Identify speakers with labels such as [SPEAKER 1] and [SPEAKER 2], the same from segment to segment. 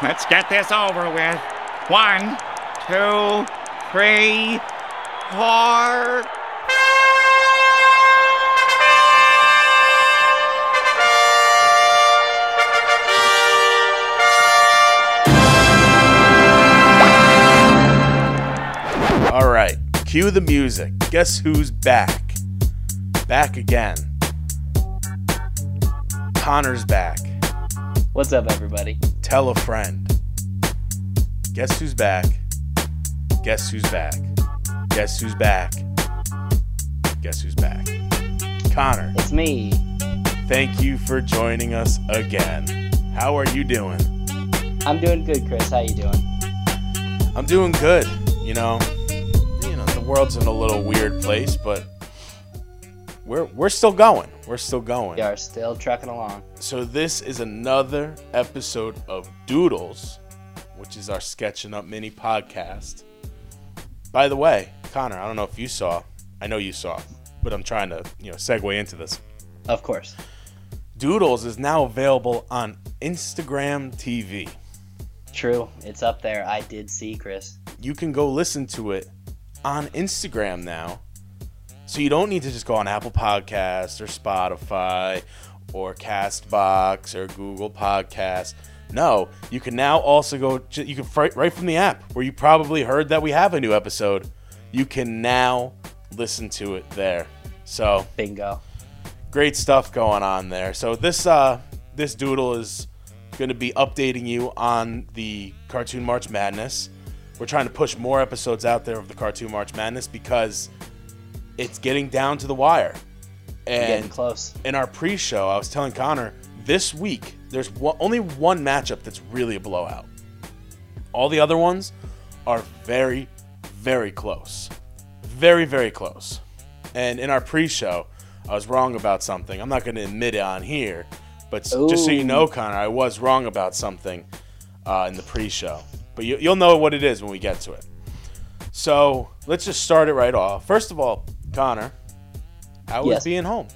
[SPEAKER 1] Let's get this over with. One, two, three, four.
[SPEAKER 2] All right, cue the music. Guess who's back? Back again. Connor's back.
[SPEAKER 3] What's up, everybody?
[SPEAKER 2] Tell a friend. Guess who's back? Guess who's back? Guess who's back? Guess who's back? Connor,
[SPEAKER 3] It's me.
[SPEAKER 2] thank you for joining us again. How are you doing?
[SPEAKER 3] I'm doing good, Chris. How you doing?
[SPEAKER 2] I'm doing good. You know, you know, the world's in a little weird place, but we're we're still going. We're still going.
[SPEAKER 3] We are still trucking along.
[SPEAKER 2] So this is another episode of Doodles, which is our sketching up mini podcast. By the way, Connor, I don't know if you saw. I know you saw, but I'm trying to, you know, segue into this.
[SPEAKER 3] Of course.
[SPEAKER 2] Doodles is now available on Instagram TV.
[SPEAKER 3] True. It's up there. I did see, Chris.
[SPEAKER 2] You can go listen to it on Instagram now. So you don't need to just go on Apple Podcasts or Spotify or Castbox or Google Podcasts. No, you can now also go. You can right, from the app where you probably heard that we have a new episode. You can now listen to it there. So
[SPEAKER 3] Bingo.
[SPEAKER 2] great stuff going on there. So this uh this doodle is going to be updating you on the Cartoon March Madness. We're trying to push more episodes out there of the Cartoon March Madness because it's getting down to the wire. And getting
[SPEAKER 3] close.
[SPEAKER 2] in our pre-show, I was telling Connor this week there's one, only one matchup that's really a blowout. All the other ones are very, very close, very, very close. And in our pre-show, I was wrong about something. I'm not going to admit it on here, but s- just so you know, Connor, I was wrong about something uh, in the pre-show. But you, you'll know what it is when we get to it. So let's just start it right off. First of all, Connor, how was
[SPEAKER 3] Yes.
[SPEAKER 2] being home?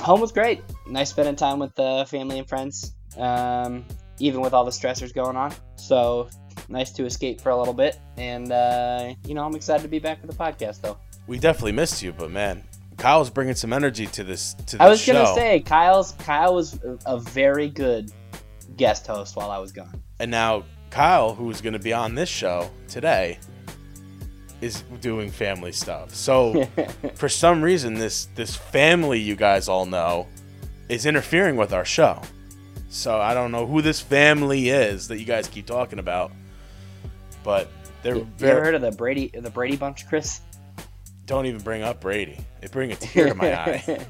[SPEAKER 3] Home was great. Nice spending time with the family and friends, um, even with all the stressors going on. So nice to escape for a little bit. And, uh, you know, I'm excited to be back for the podcast, though.
[SPEAKER 2] We definitely missed you, but man, Kyle's bringing some energy to this to the
[SPEAKER 3] I was going to say, Kyle's Kyle was a, a very good guest host while I was gone.
[SPEAKER 2] and now Kyle, who is going to be on this show today, is doing family stuff. So for some reason, this this family you guys all know is interfering with our show. So I don't know who this family is that you guys keep talking about, but they're
[SPEAKER 3] You, you ever heard of the Brady the Brady Bunch, Chris?
[SPEAKER 2] Don't even bring up Brady. It bring a tear to my eye.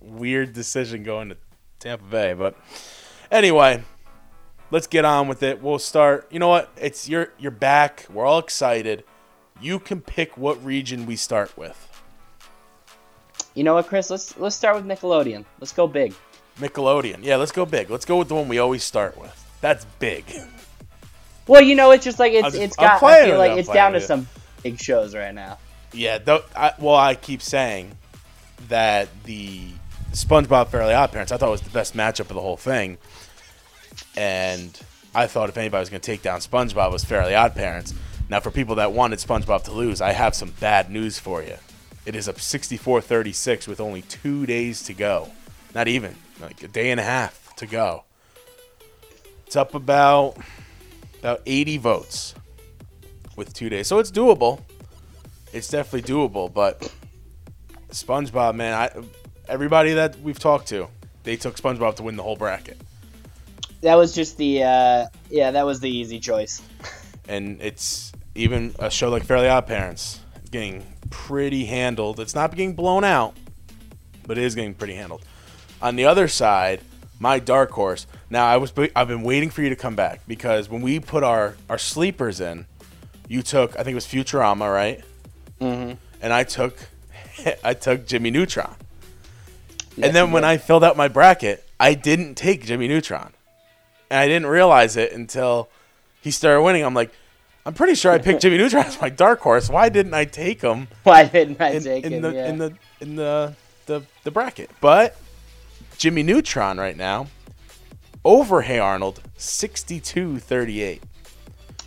[SPEAKER 2] weird decision going to Tampa Bay. But anyway, let's get on with it. We'll start. You know what? It's you're you're back. We're all excited. You can pick what region we start with.
[SPEAKER 3] You know what, Chris? Let's let's start with Nickelodeon. Let's go big.
[SPEAKER 2] Nickelodeon. Yeah, let's go big. Let's go with the one we always start with. That's big.
[SPEAKER 3] Well, you know, it's just like it's
[SPEAKER 2] just-
[SPEAKER 3] it's got. I feel
[SPEAKER 2] with
[SPEAKER 3] like
[SPEAKER 2] I'm
[SPEAKER 3] it's down to
[SPEAKER 2] it.
[SPEAKER 3] some big shows right now.
[SPEAKER 2] Yeah. Though, I, well, I keep saying that the SpongeBob Fairly Odd Parents I thought was the best matchup of the whole thing, and I thought if anybody was going to take down SpongeBob it was Fairly Odd Parents. Now, for people that wanted SpongeBob to lose, I have some bad news for you. It is up 64-36 with only two days to go. Not even like a day and a half to go. It's up about about 80 votes with two days, so it's doable it's definitely doable. But SpongeBob, man, I everybody that we've talked to, they took SpongeBob to win the whole bracket,
[SPEAKER 3] That was just the uh, yeah, that was the easy choice.
[SPEAKER 2] and it's even a show like Fairly Odd Parents getting pretty handled. It's not getting blown out, but it is getting pretty handled. On the other side, my dark horse. Now I was I've been waiting for you to come back because when we put our our sleepers in, you took I think it was Futurama, right?
[SPEAKER 3] Mm-hmm.
[SPEAKER 2] And I took I took Jimmy Neutron.
[SPEAKER 3] Yes,
[SPEAKER 2] and then when. I filled out my bracket, I didn't take Jimmy Neutron. And I didn't realize it until he started winning. I'm like, I'm pretty sure I picked Jimmy Neutron as my dark horse. Why didn't I take him
[SPEAKER 3] Why didn't I
[SPEAKER 2] in,
[SPEAKER 3] take
[SPEAKER 2] in
[SPEAKER 3] him?
[SPEAKER 2] the
[SPEAKER 3] yeah.
[SPEAKER 2] in the in the, the the bracket? But Jimmy Neutron right now over Hey Arnold 62-38.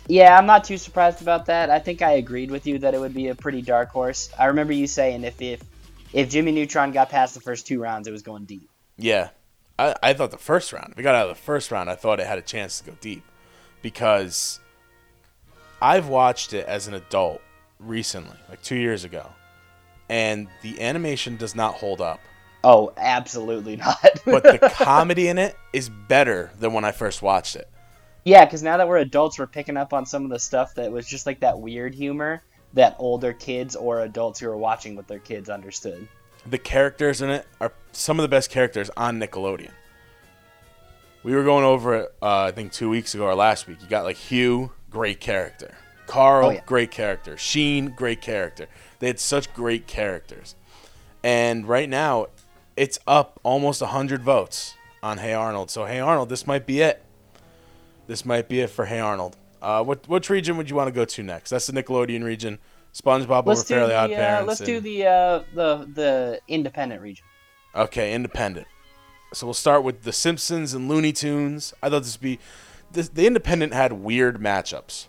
[SPEAKER 3] Yeah, I'm not too surprised about that. I think I agreed with you that it would be a pretty dark horse. I remember you saying if if if Jimmy Neutron got past the first two rounds, it was going deep.
[SPEAKER 2] Yeah. I, I thought the first round, if it got out of the first round, I thought it had a chance to go deep. Because I've watched it as an adult recently, like two years ago. And the animation does not hold up.
[SPEAKER 3] Oh, absolutely not.
[SPEAKER 2] But the comedy in it is better than when I first watched it.
[SPEAKER 3] yeah, because now that we're adults, we're picking up on some of the stuff that was just like that weird humor that older kids or adults who were watching with their kids understood.
[SPEAKER 2] The characters in it are some of the best characters on Nickelodeon. We were going over it, uh, I think, two weeks ago or last week. You got like Hugh, great character. Carl,
[SPEAKER 3] Oh, yeah.
[SPEAKER 2] great character. Sheen, great character. They had such great characters. And right now, it's up almost 100 votes on Hey Arnold. So, Hey Arnold, this might be it. This might be it for Hey Arnold. Uh, what which region would you want to go to next? That's the Nickelodeon region. SpongeBob
[SPEAKER 3] Let's
[SPEAKER 2] over Fairly
[SPEAKER 3] the
[SPEAKER 2] Odd
[SPEAKER 3] uh,
[SPEAKER 2] Parents.
[SPEAKER 3] let's do the uh, the the independent region.
[SPEAKER 2] Okay, independent. So we'll start with The Simpsons and Looney Tunes. I thought this would be. This, the independent had weird matchups.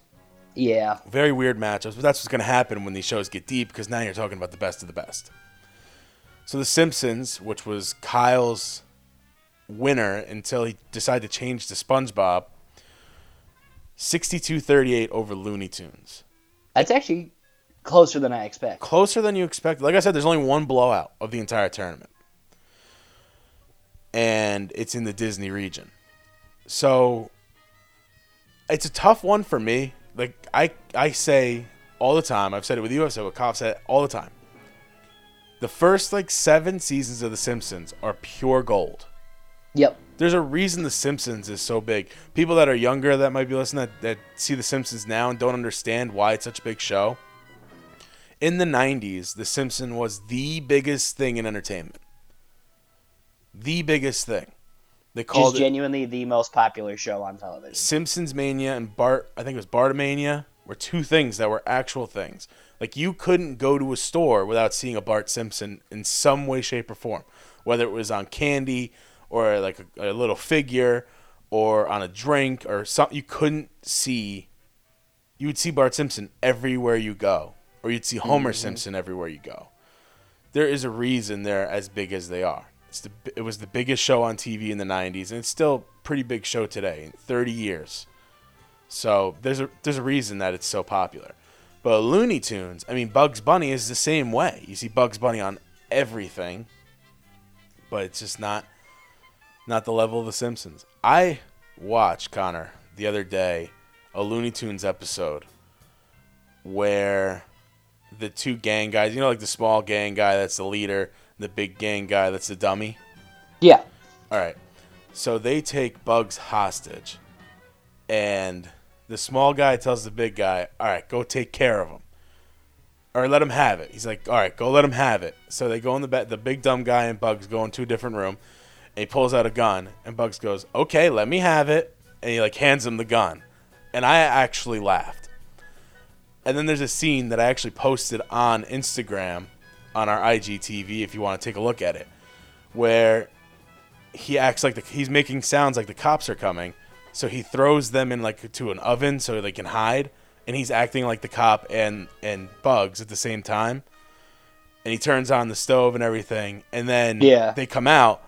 [SPEAKER 3] Yeah,
[SPEAKER 2] Very weird matchups, but that's what's going to happen when these shows get deep because now you're talking about the best of the best. So The Simpsons, which was Kyle's winner until he decided to change to SpongeBob, 62 38 over Looney Tunes.
[SPEAKER 3] that's actually closer than I expect.
[SPEAKER 2] closer than you expect. Like I said, there's only one blowout of the entire tournament, and it's in the Disney region. So it's a tough one for me. Like I, I say all the time. I've said it with you. I've said it with. I've said it all the time. The first like seven seasons of The Simpsons are pure gold.
[SPEAKER 3] Yep.
[SPEAKER 2] There's a reason The Simpsons is so big. People that are younger that might be listening that, that see The Simpsons now and don't understand why it's such a big show. In the 90s, The Simpsons was the biggest thing in entertainment. The biggest thing. They
[SPEAKER 3] Just
[SPEAKER 2] called it
[SPEAKER 3] genuinely the most popular show on television.
[SPEAKER 2] Simpsons Mania and Bart, I think it was Bartomania, were two things that were actual things. Like you couldn't go to a store without seeing a Bart Simpson in some way, shape, or form, whether it was on candy or like a, a little figure or on a drink or something. You couldn't see. You would see Bart Simpson everywhere you go, or you'd see Homer Simpson everywhere you go. There is a reason they're as big as they are. The, it was the biggest show on TV in the 90s, and it's still a pretty big show today in 30 years. So there's a there's a reason that it's so popular. But Looney Tunes, I mean Bugs Bunny is the same way. You see Bugs Bunny on everything, but it's just not not the level of the Simpsons. I watched Connor the other day a Looney Tunes episode where the two gang guys, you know, like the small gang guy that's the leader, the big gang guy that's the dummy.
[SPEAKER 3] Yeah.
[SPEAKER 2] All right. So they take Bugs hostage, and the small guy tells the big guy, "All right, go take care of him, or let him have it." He's like, "All right, go let him have it." So they go in the bed. The big dumb guy and Bugs go into a different room, and he pulls out a gun, and Bugs goes, "Okay, let me have it," and he like hands him the gun, and I actually laughed. And then there's a scene that I actually posted on Instagram on our IGTV if you want to take a look at it, where he acts like the, he's making sounds like the cops are coming. So he throws them in like to an oven so they can hide, and he's acting like the cop and and Bugs at the same time. And he turns on the stove and everything, and then
[SPEAKER 3] Yeah.
[SPEAKER 2] they come out,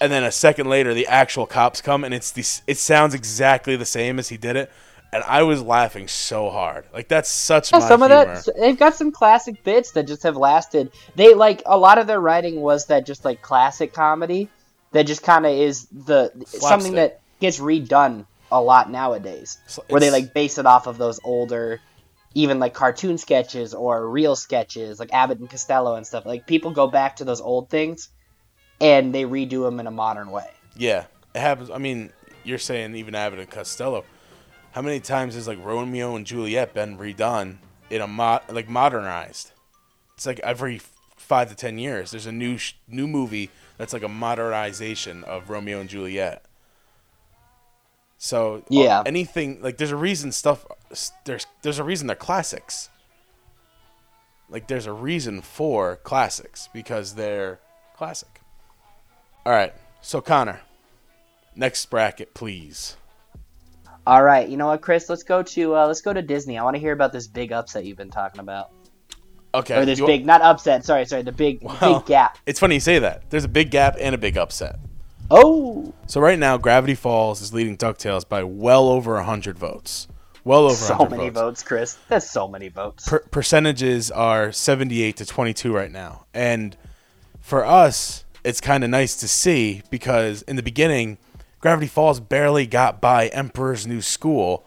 [SPEAKER 2] and then a second later the actual cops come, and it's the it sounds exactly the same as he did it, and I was laughing so hard. Like that's such
[SPEAKER 3] Yeah,
[SPEAKER 2] my
[SPEAKER 3] some of that they've got some classic bits that just have lasted. They like a lot of their writing was that just like classic comedy that just kind of is the something that gets redone a lot nowadays, where they like base it off of those older, even like cartoon sketches or real sketches like Abbott and Costello and stuff. Like people go back to those old things and they redo them in a modern way.
[SPEAKER 2] Yeah, it happens. I mean, you're saying even Abbott and Costello. How many times has like Romeo and Juliet been redone in a mod like modernized? It's like every five to ten years, there's a new sh- new movie that's like a modernization of Romeo and Juliet. So uh,
[SPEAKER 3] Yeah.
[SPEAKER 2] anything like there's a reason stuff there's there's a reason they're classics. Like there's a reason for classics because they're classic. All right, so Connor, Next bracket, please.
[SPEAKER 3] All right, you know what, Chris? Let's go to uh, let's go to Disney. I want to hear about this big upset you've been talking about,
[SPEAKER 2] Okay.
[SPEAKER 3] or this
[SPEAKER 2] you-
[SPEAKER 3] big not upset. Sorry, sorry, the big
[SPEAKER 2] Well-
[SPEAKER 3] big gap.
[SPEAKER 2] It's funny you say that. There's a big gap and a big upset.
[SPEAKER 3] Oh,
[SPEAKER 2] So right now, Gravity Falls is leading Ducktales by well over hundred votes. Well over
[SPEAKER 3] so many
[SPEAKER 2] votes.
[SPEAKER 3] votes, Chris. That's so many votes.
[SPEAKER 2] Per- percentages are 78 to 22 right now. And for us, it's kind of nice to see because in the beginning, Gravity Falls barely got by Emperor's New School,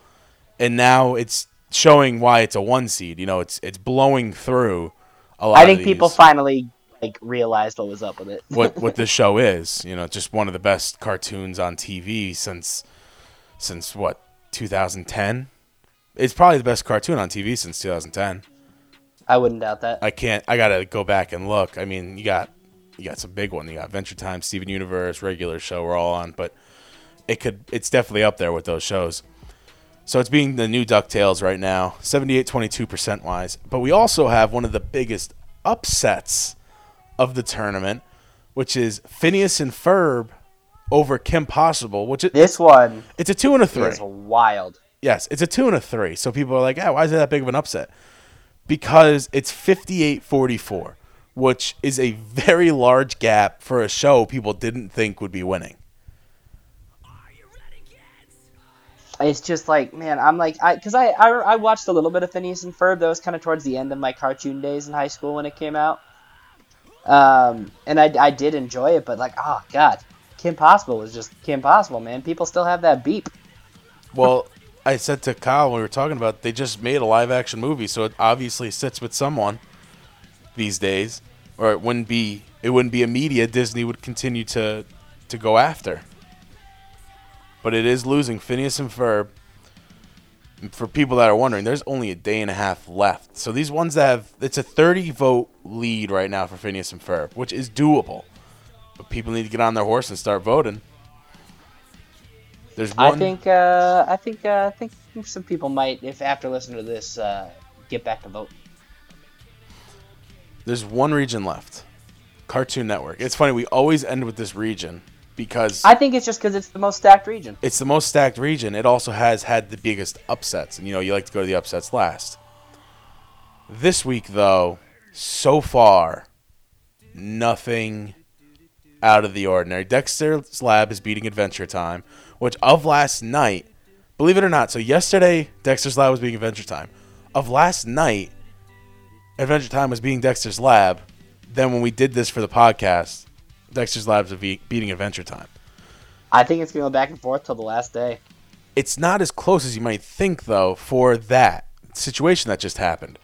[SPEAKER 2] and now it's showing why it's a one seed. You know, it's it's blowing through a lot.
[SPEAKER 3] I think people finally like realized what was up with it.
[SPEAKER 2] what what this show is. You know, just one of the best cartoons on TV since since what 2010. It's probably the best cartoon on TV since 2010.
[SPEAKER 3] I wouldn't doubt that.
[SPEAKER 2] I can't. I gotta go back and look. I mean, you got you got some big one. You got Adventure Time, Steven Universe, regular show. We're all on, but it could. It's definitely up there with those shows. So it's being the new Ducktales right now, 78 22% wise. But we also have one of the biggest upsets of the tournament, which is Phineas and Ferb over Kim Possible, which it,
[SPEAKER 3] This one
[SPEAKER 2] it's a two and a three.
[SPEAKER 3] is wild.
[SPEAKER 2] Yes, it's a two and a three. So people are like, yeah, why is it that big of an upset? Because it's 58 44, which is a very large gap for a show people didn't think would be winning.
[SPEAKER 3] It's just like, man, I'm like, I because I, I I watched a little bit of Phineas and Ferb. That was kind of towards the end of my cartoon days in high school when it came out. Um, and I, I did enjoy it, but like, oh god, Kim Possible was just Kim Possible, man. People still have that beep.
[SPEAKER 2] Well, I said to Kyle when we were talking about they just made a live action movie, so it obviously sits with someone these days. Or it wouldn't be it wouldn't be a media Disney would continue to to go after. But it is losing Phineas and Ferb. For people that are wondering, there's only a day and a half left. So these ones that have it's a 30 vote lead right now for Phineas and Ferb, which is doable. But people need to get on their horse and start voting. There's one
[SPEAKER 3] I think uh, I think uh, I think some people might, if after listening to this, uh, get back to vote.
[SPEAKER 2] There's one region left. Cartoon Network. It's funny, we always end with this region because
[SPEAKER 3] I think it's just because it's the most stacked region.
[SPEAKER 2] it's the most stacked region. It also has had the biggest upsets. And you know, you like to go to the upsets last. This week though, so far, nothing out of the ordinary. Dexter's Lab is beating Adventure Time, which of last night, believe it or not, so yesterday Dexter's Lab was beating Adventure Time. Of last night, Adventure Time was beating Dexter's Lab. Then when we did this for the podcast, Dexter's Lab's be- beating Adventure Time.
[SPEAKER 3] I think it's gonna go back and forth till the last day.
[SPEAKER 2] It's not as close as you might think, though, for that situation that just happened.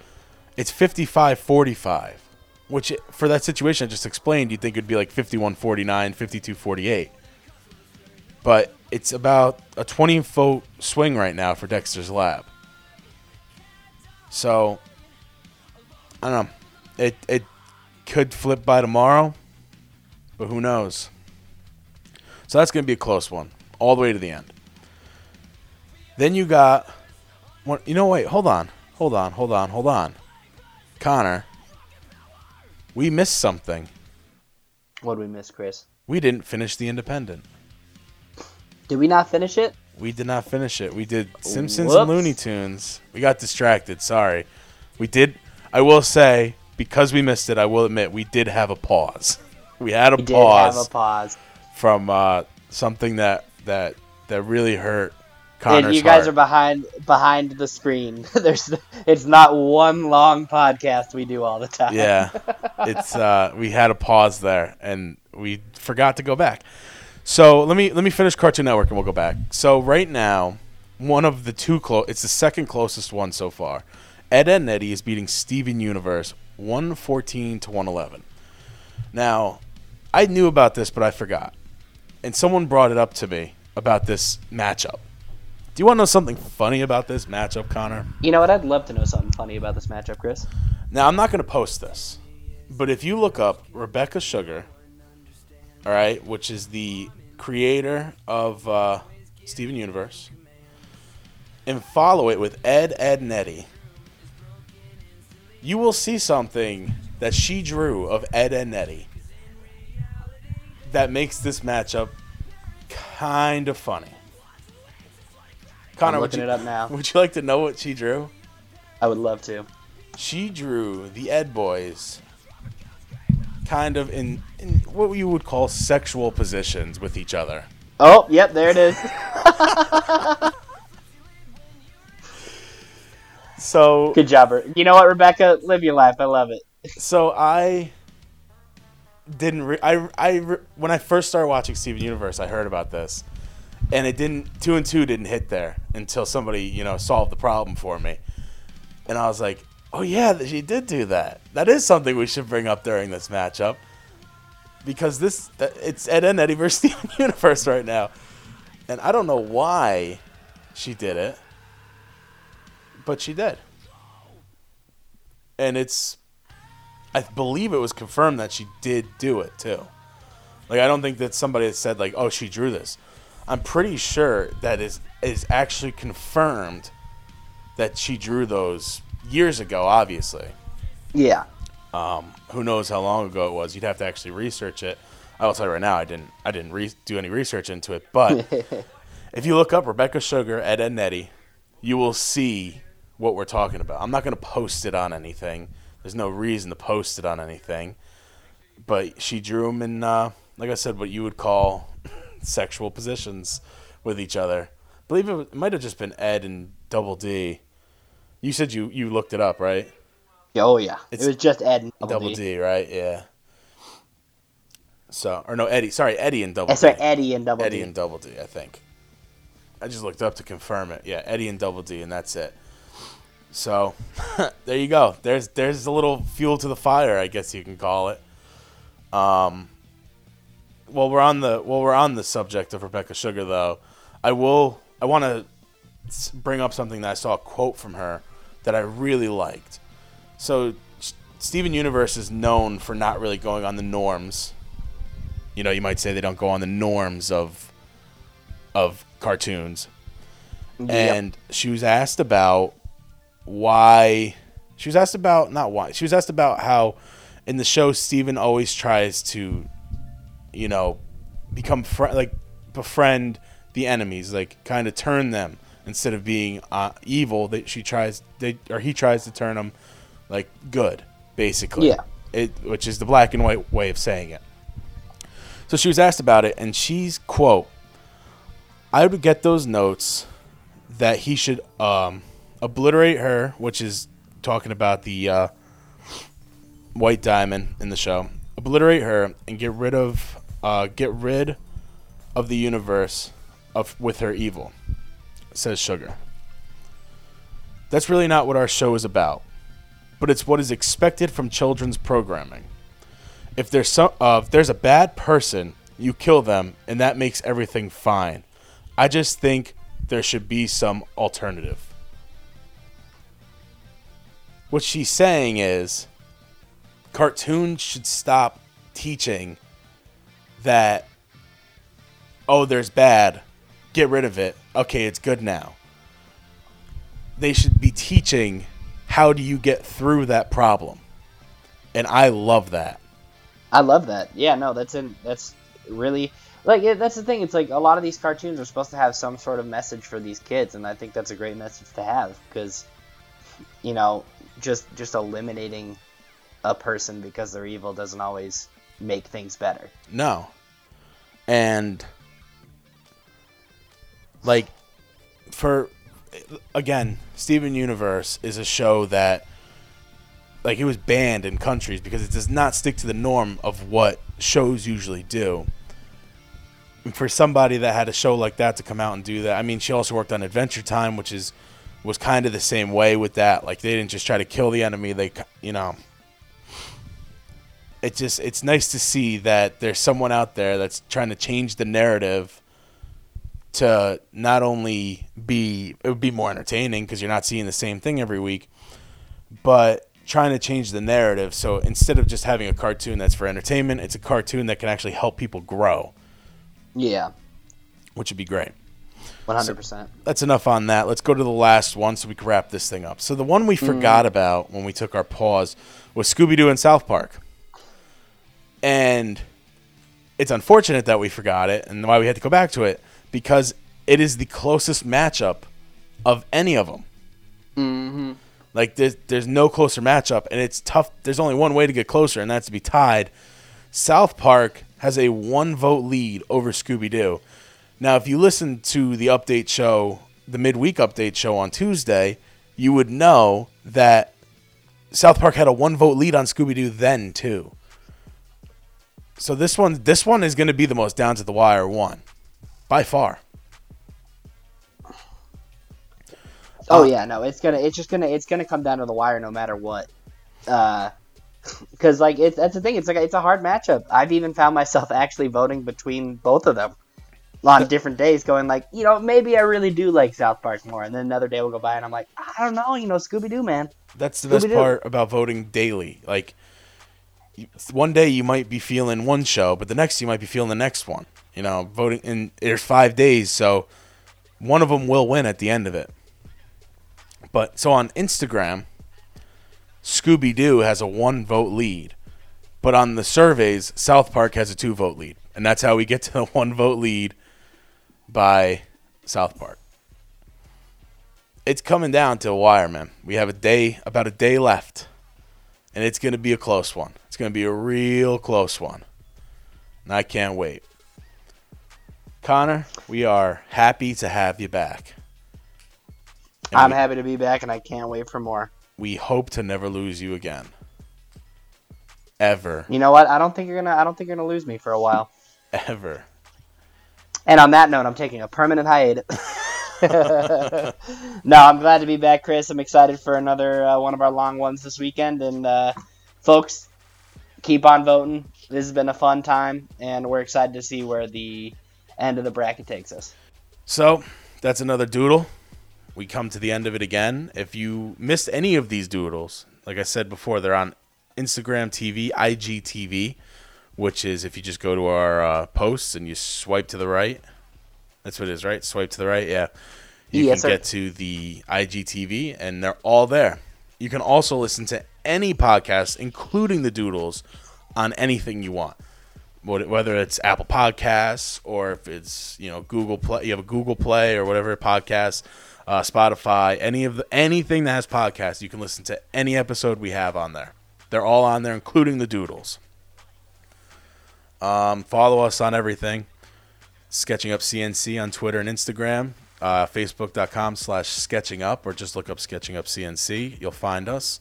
[SPEAKER 2] It's 55 45, which for that situation I just explained, you'd think it would be like 51 49, 52 48. But it's about a 20 vote swing right now for Dexter's Lab. So, I don't know. It, it could flip by tomorrow, but who knows? So that's going to be a close one, all the way to the end. Then you got, what? You know, wait, hold on, hold on, hold on, hold on, Connor. We missed something.
[SPEAKER 3] What did we miss, Chris?
[SPEAKER 2] We didn't finish the Independent.
[SPEAKER 3] Did we not finish it?
[SPEAKER 2] We did not finish it. We did Simpsons
[SPEAKER 3] Whoops.
[SPEAKER 2] and Looney Tunes. We got distracted. Sorry. We did. I will say because we missed it. I will admit we did have a pause. We had a pause.
[SPEAKER 3] We did have a pause.
[SPEAKER 2] from uh, something that that that really hurt Connor's
[SPEAKER 3] And you guys
[SPEAKER 2] heart.
[SPEAKER 3] are behind behind the screen. There's it's not one long podcast we do all the time.
[SPEAKER 2] yeah it's uh we had a pause there and we forgot to go back so let me let me finish cartoon network and we'll go back so right now one of the two close it's the second closest one so far ed and eddie is beating steven universe 114 to 111 now i knew about this but i forgot and someone brought it up to me about this matchup do you want to know something funny about this matchup connor
[SPEAKER 3] You know what? I'd love to know something funny about this matchup, Chris.
[SPEAKER 2] now I'm not going to post this, but if you look up Rebecca Sugar, all right, which is the creator of uh, Steven Universe, and follow it with Ed, Edd n Eddy, you will see something that she drew of Ed and Eddie that makes this matchup kind of funny. Connor,
[SPEAKER 3] I'm
[SPEAKER 2] would
[SPEAKER 3] looking
[SPEAKER 2] you,
[SPEAKER 3] it up now.
[SPEAKER 2] would you like to know what she drew?
[SPEAKER 3] I would love to.
[SPEAKER 2] She drew the Ed Boys kind of in, in what you would call sexual positions with each other.
[SPEAKER 3] Oh, yep, there it is.
[SPEAKER 2] So
[SPEAKER 3] Good job, you know what, Rebecca? Live your life. I love it.
[SPEAKER 2] so I didn't re- I I re- when I first started watching Steven Universe, I heard about this, and it didn't two and two didn't hit there until somebody you know solved the problem for me, and I was like, oh yeah, she did do that. That is something we should bring up during this matchup. Because this uh, it's Ed and Eddie versus Steven Universe right now, and I don't know why she did it, but she did, and it's I believe it was confirmed that she did do it too. Like I don't think that somebody said like, "Oh, she drew this." I'm pretty sure that is is actually confirmed that she drew those years ago. Obviously,
[SPEAKER 3] Yeah.
[SPEAKER 2] um, who knows how long ago it was? You'd have to actually research it. I will tell you right now, I didn't. I didn't re- do any research into it. But if you look up Rebecca Sugar, Ed and Nettie, you will see what we're talking about. I'm not going to post it on anything. There's no reason to post it on anything. But she drew them in, uh, like I said, what you would call sexual positions with each other. I believe it, was- it might have just been Ed and Double D. You said you, you looked it up, right?
[SPEAKER 3] Oh yeah.
[SPEAKER 2] It's
[SPEAKER 3] it was just Ed and Double,
[SPEAKER 2] Double
[SPEAKER 3] D.
[SPEAKER 2] D, right? Yeah. So, or no, Eddy. Sorry, Eddy and Double
[SPEAKER 3] right,
[SPEAKER 2] D.
[SPEAKER 3] Eddy and Double
[SPEAKER 2] Eddy
[SPEAKER 3] D.
[SPEAKER 2] and Double D, I think. I just looked up to confirm it. Yeah, Eddy and Double D, and that's it. So, there you go. There's there's a little fuel to the fire, I guess you can call it. Um. Well, we're on the well, we're on the subject of Rebecca Sugar, though. I will. I want to bring up something that I saw a quote from her that I really liked. So, Steven Universe is known for not really going on the norms. You know, you might say they don't go on the norms of of cartoons.
[SPEAKER 3] Yep.
[SPEAKER 2] And she was asked about why she was asked about not why. She was asked about how in the show Steven always tries to you know become fr- like befriend the enemies, like kind of turn them instead of being uh, evil. That she tries they or he tries to turn them like good, basically.
[SPEAKER 3] Yeah.
[SPEAKER 2] It which is the black and white way of saying it. So she was asked about it, and she's quote, "I would get those notes that he should um, obliterate her, which is talking about the uh, White Diamond in the show, obliterate her and get rid of uh, get rid of the universe of with her evil," says Sugar. That's really not what our show is about, but it's what is expected from children's programming if there's some uh, if there's a bad person, you kill them, and that makes everything fine. I just think there should be some alternative. What she's saying is, cartoons should stop teaching that. Oh, there's bad, get rid of it. Okay, it's good now. They should be teaching how do you get through that problem, and I love that.
[SPEAKER 3] I love that. Yeah, no, that's in that's really like yeah, that's the thing. It's like a lot of these cartoons are supposed to have some sort of message for these kids, and I think that's a great message to have because you know just just eliminating a person because they're evil doesn't always make things better.
[SPEAKER 2] No. And like for again, Steven Universe is a show that like it was banned in countries because it does not stick to the norm of what shows usually do. And for somebody that had a show like that to come out and do that, I mean, she also worked on Adventure Time, which is was kind of the same way with that. Like they didn't just try to kill the enemy; they, you know, it just it's nice to see that there's someone out there that's trying to change the narrative to not only be it would be more entertaining because you're not seeing the same thing every week, but trying to change the narrative. So instead of just having a cartoon that's for entertainment, it's a cartoon that can actually help people grow,
[SPEAKER 3] Yeah,
[SPEAKER 2] which would be great.
[SPEAKER 3] One hundred percent.
[SPEAKER 2] That's enough on that. Let's go to the last one so we can wrap this thing up. So the one we forgot about when we took our pause was Scooby Doo and South Park. And it's unfortunate that we forgot it and why we had to go back to it because it is the closest matchup of any of them.
[SPEAKER 3] Mm-hmm.
[SPEAKER 2] Like there's there's no closer matchup, and it's tough. There's only one way to get closer, and that's to be tied. South Park has a one vote lead over Scooby Doo. Now, if you listen to the update show, the midweek update show on Tuesday, you would know that South Park had a one vote lead on Scooby Doo then too. So this one, this one is going to be the most down to the wire one, by far.
[SPEAKER 3] Oh
[SPEAKER 2] Uh,
[SPEAKER 3] yeah, no, it's gonna, it's just gonna, it's gonna come down to the wire no matter what. Uh, because like it's that's the thing. It's like it's a hard matchup. I've even found myself actually voting between both of them on different days, going like, you know, maybe I really do like South Park more, and then another day will go by and I'm like, I don't know, you know, Scooby Doo, man.
[SPEAKER 2] That's the best
[SPEAKER 3] Scooby-Doo.
[SPEAKER 2] part about voting daily. Like, one day you might be feeling one show, but the next you might be feeling the next one. You know, voting and there's five days, so one of them will win at the end of it. But so on Instagram, Scooby Doo has a one vote lead, but on the surveys, South Park has a two vote lead, and that's how we get to the one vote lead by South Park. It's coming down to a wire, man. We have a day, about a day left, and it's going to be a close one. It's going to be a real close one, and I can't wait. Connor, we are happy to have you back. And
[SPEAKER 3] I'm
[SPEAKER 2] we-
[SPEAKER 3] happy to be back, and I can't wait for more.
[SPEAKER 2] we hope to never lose you again. Ever,
[SPEAKER 3] You know what? I don't think you're gonna, I don't think you're gonna lose me for a while.
[SPEAKER 2] ever.
[SPEAKER 3] And on that note, I'm taking a permanent hiatus. no, I'm glad to be back, Chris. I'm excited for another uh, one of our long ones this weekend. And uh, folks, keep on voting. This has been a fun time, and we're excited to see where the end of the bracket takes us.
[SPEAKER 2] So that's another doodle. We come to the end of it again. If you missed any of these doodles, like I said before, they're on Instagram TV, IGTV, which is if you just go to our uh, posts and you swipe to the right. That's what it is, right? Swipe to the right, yeah. You
[SPEAKER 3] Yes,
[SPEAKER 2] can
[SPEAKER 3] sir.
[SPEAKER 2] get to the IGTV, and they're all there. You can also listen to any podcast, including the doodles, on anything you want whether it's Apple Podcasts or if it's you know Google Play, you have a Google Play or whatever podcast, uh, Spotify, any of the anything that has podcasts, you can listen to any episode we have on there. They're all on there, including the doodles. Um, follow us on everything. Sketching Up CNC on Twitter and Instagram, uh, Facebook.com slash Sketching Up, or just look up Sketching Up CNC. You'll find us.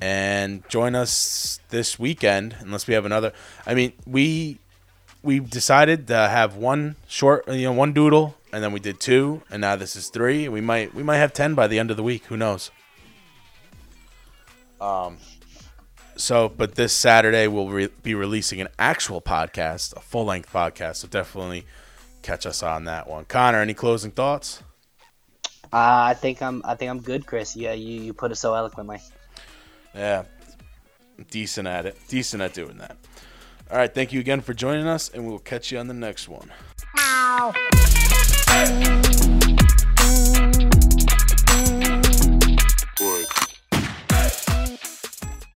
[SPEAKER 2] And join us this weekend unless we have another i mean we we decided to have one short you know one doodle and then we did two and now this is three. We might we might have 10 by the end of the week. Who knows? Um so but this saturday we'll re- be releasing an actual podcast a full-length podcast so definitely catch us on that one connor any closing thoughts
[SPEAKER 3] Uh, I think I'm, I think I'm good, Chris. Yeah, you, you put it so eloquently.
[SPEAKER 2] Yeah. Decent at it. Decent at doing that. All right. Thank you again for joining us, and we will catch you on the next one.
[SPEAKER 1] Meow.